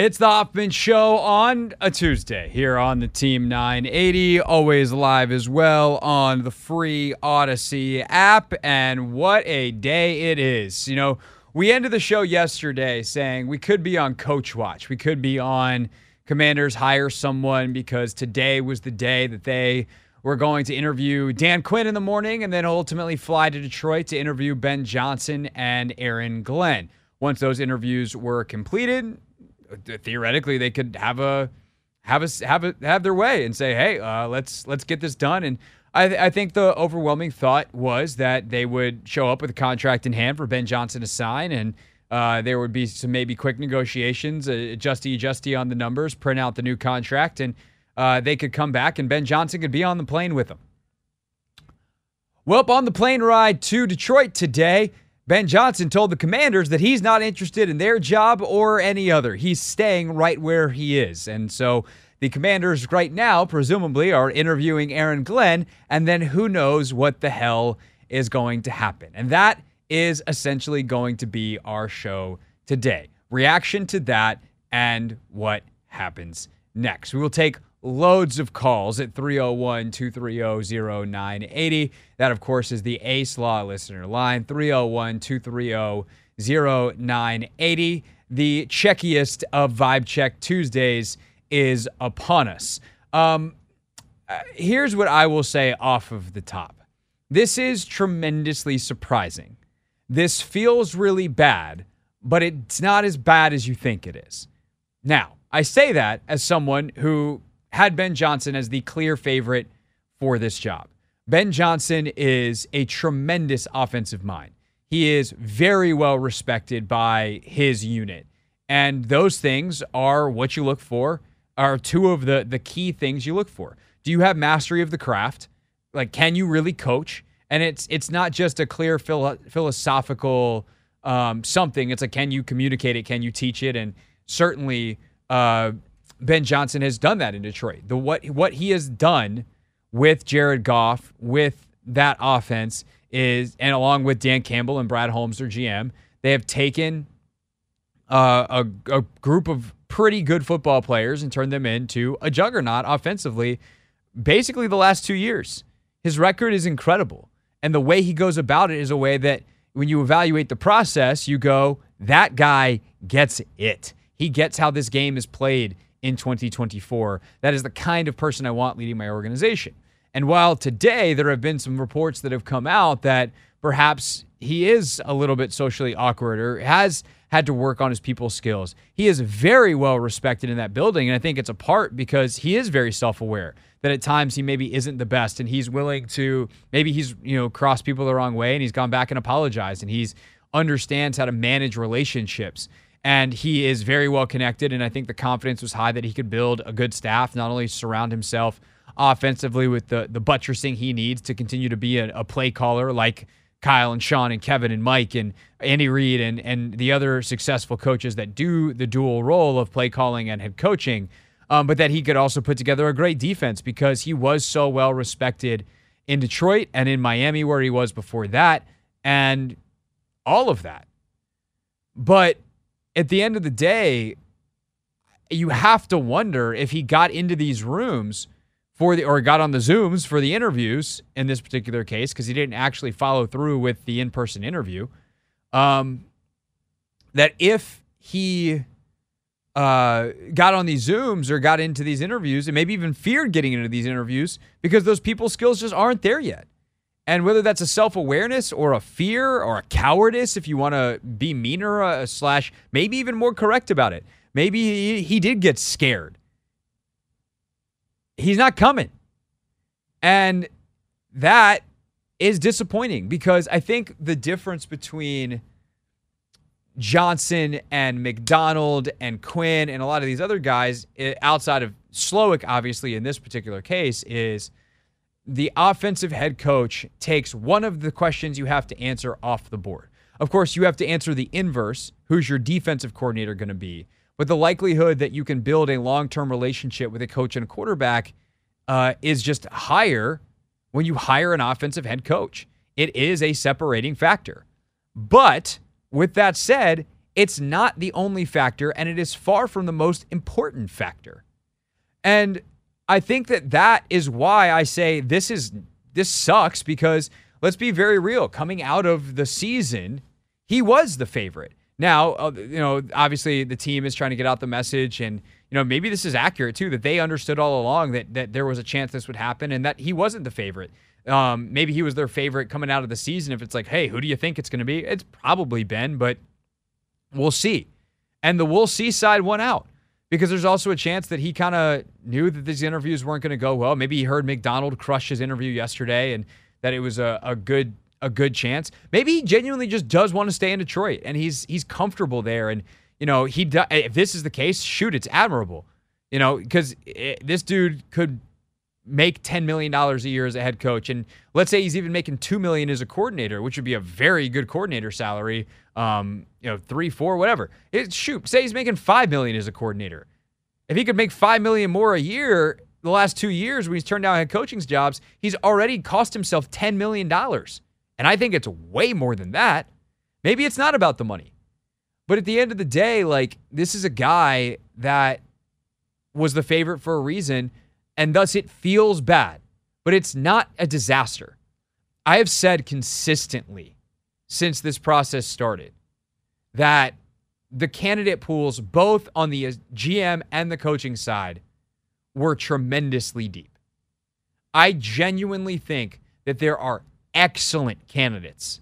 It's the Hoffman Show on a Tuesday here on the Team 980, always live as well on the free Audacy app. And what a day it is. You know, we ended the show yesterday saying we could be on Coach Watch. We could be on Commanders Hire Someone because today was the day that they were going to interview Dan Quinn in the morning and then ultimately fly to Detroit to interview Ben Johnson and Aaron Glenn. Once those interviews were completed, theoretically they could have a have a have a have their way and say, hey, uh, let's let's get this done. And I, I think the overwhelming thought was that they would show up with a contract in hand for Ben Johnson to sign, and uh, there would be some maybe quick negotiations, uh, adjusty adjusty on the numbers, print out the new contract, and uh, they could come back, and Ben Johnson could be on the plane with them. Well, on the plane ride to Detroit today. Ben Johnson told the commanders that he's not interested in their job or any other. He's staying right where he is. And so the commanders right now, presumably, are interviewing Aaron Glenn, and then who knows what the hell is going to happen. And that is essentially going to be our show today. Reaction to that and what happens next. We will take loads of calls at 301 230 0980. That, of course, is the Ace Law listener line 301 230 0980. The checkiest of Vibe Check Tuesdays is upon us. Um, uh, here's what I will say off of the top this is tremendously surprising. This feels really bad, but it's not as bad as you think it is. Now, I say that as someone who had Ben Johnson as the clear favorite for this job. Ben Johnson is a tremendous offensive mind. He is very well respected by his unit. And those things are what you look for, are two of the, the key things you look for. Do you have mastery of the craft? Like, can you really coach? And it's it's not just a clear philo- philosophical um, something. It's like, can you communicate it? Can you teach it? And certainly, uh, Ben Johnson has done that in Detroit. The what what he has done with Jared Goff with that offense is, and along with Dan Campbell and Brad Holmes, their GM, they have taken uh, a, a group of pretty good football players and turned them into a juggernaut offensively. Basically, the last two years, his record is incredible, and the way he goes about it is a way that when you evaluate the process, you go, that guy gets it. He gets how this game is played in 2024. That is the kind of person I want leading my organization. And while today there have been some reports that have come out that perhaps he is a little bit socially awkward or has had to work on his people skills, he is very well respected in that building. And I think it's a part because he is very self aware that at times he maybe isn't the best and he's willing to, maybe he's, you know, crossed people the wrong way and he's gone back and apologized and he's understands how to manage relationships and he is very well connected. And I think the confidence was high that he could build a good staff, not only surround himself offensively with the the buttressing he needs to continue to be a, a play caller like Kyle and Sean and Kevin and Mike and Andy Reid and and the other successful coaches that do the dual role of play calling and head coaching. Um, but that he could also put together a great defense because he was so well respected in Detroit and in Miami where he was before that and all of that. But at the end of the day, you have to wonder if he got into these rooms for the or got on the Zooms for the interviews in this particular case because he didn't actually follow through with the in-person interview. Um, that if he uh, got on these Zooms or got into these interviews and maybe even feared getting into these interviews because those people skills just aren't there yet. And whether that's a self awareness or a fear or a cowardice, if you want to be meaner, uh, slash, maybe even more correct about it, maybe he, he did get scared. He's not coming. And that is disappointing because I think the difference between Johnson and Macdonald and Quinn and a lot of these other guys eh, outside of Slowik, obviously, in this particular case, is the offensive head coach takes one of the questions you have to answer off the board. Of course, you have to answer the inverse who's your defensive coordinator going to be? But the likelihood that you can build a long term relationship with a coach and a quarterback uh, is just higher when you hire an offensive head coach. It is a separating factor. But with that said, it's not the only factor, and it is far from the most important factor. And I think that that is why I say this is this sucks because let's be very real. Coming out of the season, he was the favorite. Now, uh, you know, obviously the team is trying to get out the message, and you know maybe this is accurate too that they understood all along that that there was a chance this would happen and that he wasn't the favorite. Um, maybe he was their favorite coming out of the season. If it's like, hey, who do you think it's going to be? It's probably Ben, but we'll see. And the we'll see side won out because there's also a chance that he kind of knew that these interviews weren't going to go well. Maybe he heard Macdonald crush his interview yesterday and that it was a, a good a good chance. Maybe he genuinely just does want to stay in Detroit and he's he's comfortable there. And you know, he if this is the case, shoot, it's admirable. You know, because eh, this dude could make $10 million a year as a head coach. And let's say he's even making 2 million as a coordinator, which would be a very good coordinator salary. Um, you know, three, four, whatever. It, shoot, say he's making 5 million as a coordinator. If he could make 5 million more a year the last two years when he's turned down head coaching jobs, he's already cost himself $10 million. And I think it's way more than that. Maybe it's not about the money. But at the end of the day, like, this is a guy that was the favorite for a reason and thus it feels bad, but it's not a disaster. I have said consistently since this process started that the candidate pools, both on the GM and the coaching side, were tremendously deep. I genuinely think that there are excellent candidates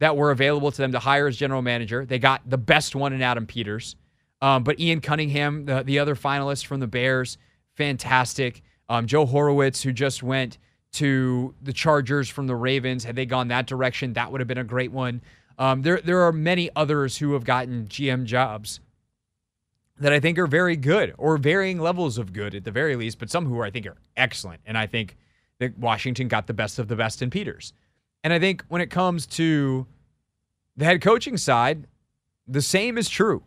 that were available to them to hire as general manager. They got the best one in Adam Peters. Um, but Ian Cunningham, the, the other finalist from the Bears, fantastic. Um, Joe Hortiz, who just went to the Chargers from the Ravens, had they gone that direction, that would have been a great one. Um, there, there are many others who have gotten GM jobs that I think are very good or varying levels of good at the very least, but some who I think are excellent. And I think that Washington got the best of the best in Peters. And I think when it comes to the head coaching side, the same is true.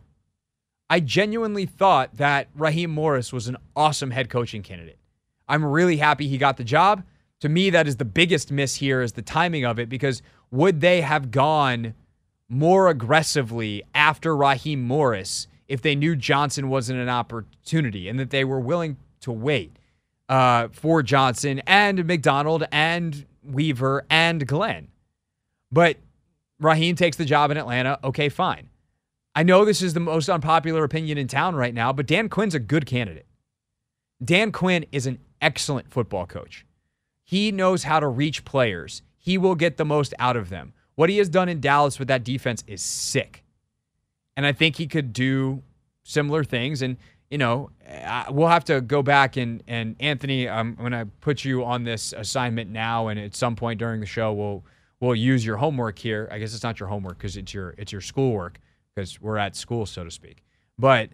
I genuinely thought that Raheem Morris was an awesome head coaching candidate. I'm really happy he got the job. To me, that is the biggest miss here is the timing of it because would they have gone more aggressively after Raheem Morris if they knew Johnson wasn't an opportunity and that they were willing to wait uh, for Johnson and Macdonald and Weaver and Glenn? But Raheem takes the job in Atlanta. Okay, fine. I know this is the most unpopular opinion in town right now, but Dan Quinn's a good candidate. Dan Quinn is an excellent football coach. He knows how to reach players. He will get the most out of them. What he has done in Dallas with that defense is sick. And I think he could do similar things. And, you know, we'll have to go back and, and Anthony, I'm going to put you on this assignment now. And at some point during the show, we'll, we'll use your homework here. I guess it's not your homework because it's your, it's your schoolwork because we're at school, so to speak. But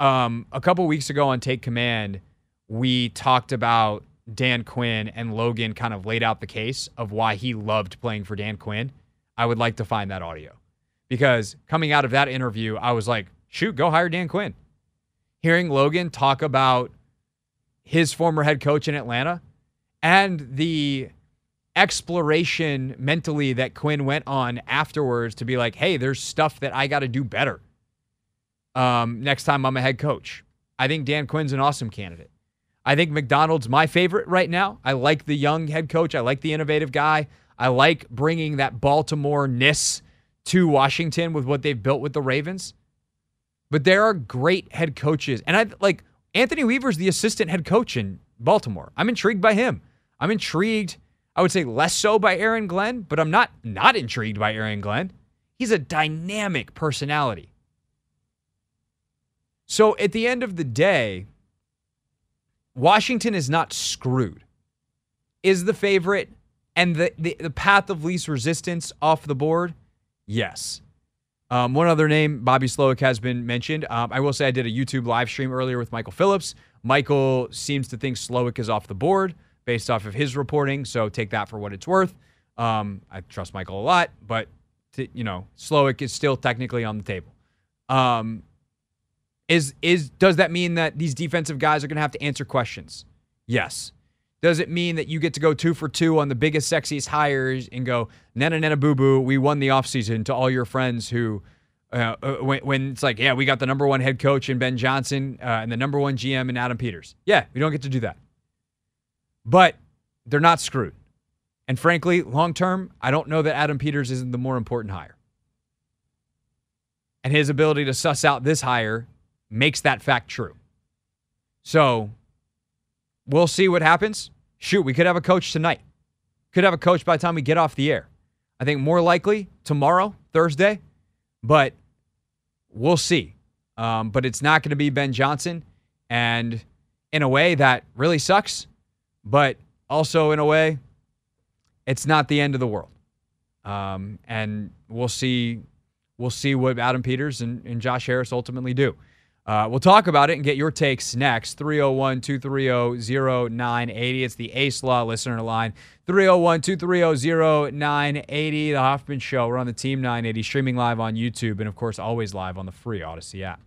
um, a couple weeks ago on Take Command, we talked about Dan Quinn and Logan kind of laid out the case of why he loved playing for Dan Quinn. I would like to find that audio because coming out of that interview, I was like, shoot, go hire Dan Quinn. Hearing Logan talk about his former head coach in Atlanta and the exploration mentally that Quinn went on afterwards to be like, hey, there's stuff that I got to do better um, next time I'm a head coach. I think Dan Quinn's an awesome candidate. I think Macdonald's my favorite right now. I like the young head coach. I like the innovative guy. I like bringing that Baltimore ness to Washington with what they've built with the Ravens. But there are great head coaches. And I like Anthony Weaver's the assistant head coach in Baltimore. I'm intrigued by him. I'm intrigued I would say less so by Aaron Glenn, but I'm not not intrigued by Aaron Glenn. He's a dynamic personality. So at the end of the day, Washington is not screwed. Is the favorite and the, the, the path of least resistance off the board? Yes. Um, one other name, Bobby Slowik, has been mentioned. Um, I will say I did a YouTube live stream earlier with Michael Phillips. Michael seems to think Slowik is off the board based off of his reporting. So take that for what it's worth. Um, I trust Michael a lot, but to, you know, Slowik is still technically on the table. Um, is is does that mean that these defensive guys are going to have to answer questions? Yes. Does it mean that you get to go two for two on the biggest, sexiest hires and go, nana nana boo boo, we won the offseason to all your friends who Uh, uh, when, when, it's like, yeah, we got the number one head coach in Ben Johnson uh, and the number one GM in Adam Peters. Yeah, we don't get to do that. But they're not screwed. And frankly, long term, I don't know that Adam Peters isn't the more important hire. And his ability to suss out this hire makes that fact true. So we'll see what happens. Shoot, we could have a coach tonight. Could have a coach by the time we get off the air. I think more likely tomorrow, Thursday, but we'll see. Um, but it's not going to be Ben Johnson. And in a way, that really sucks. But also, in a way, it's not the end of the world. Um, and we'll see. We'll see what Adam Peters and, and Josh Harris ultimately do. Uh, we'll talk about it and get your takes next. 301 230 0980. It's the Ace Law listener line. 301 230 0980. The Hoffman Show. We're on the Team 980, streaming live on YouTube and, of course, always live on the free Audacy app.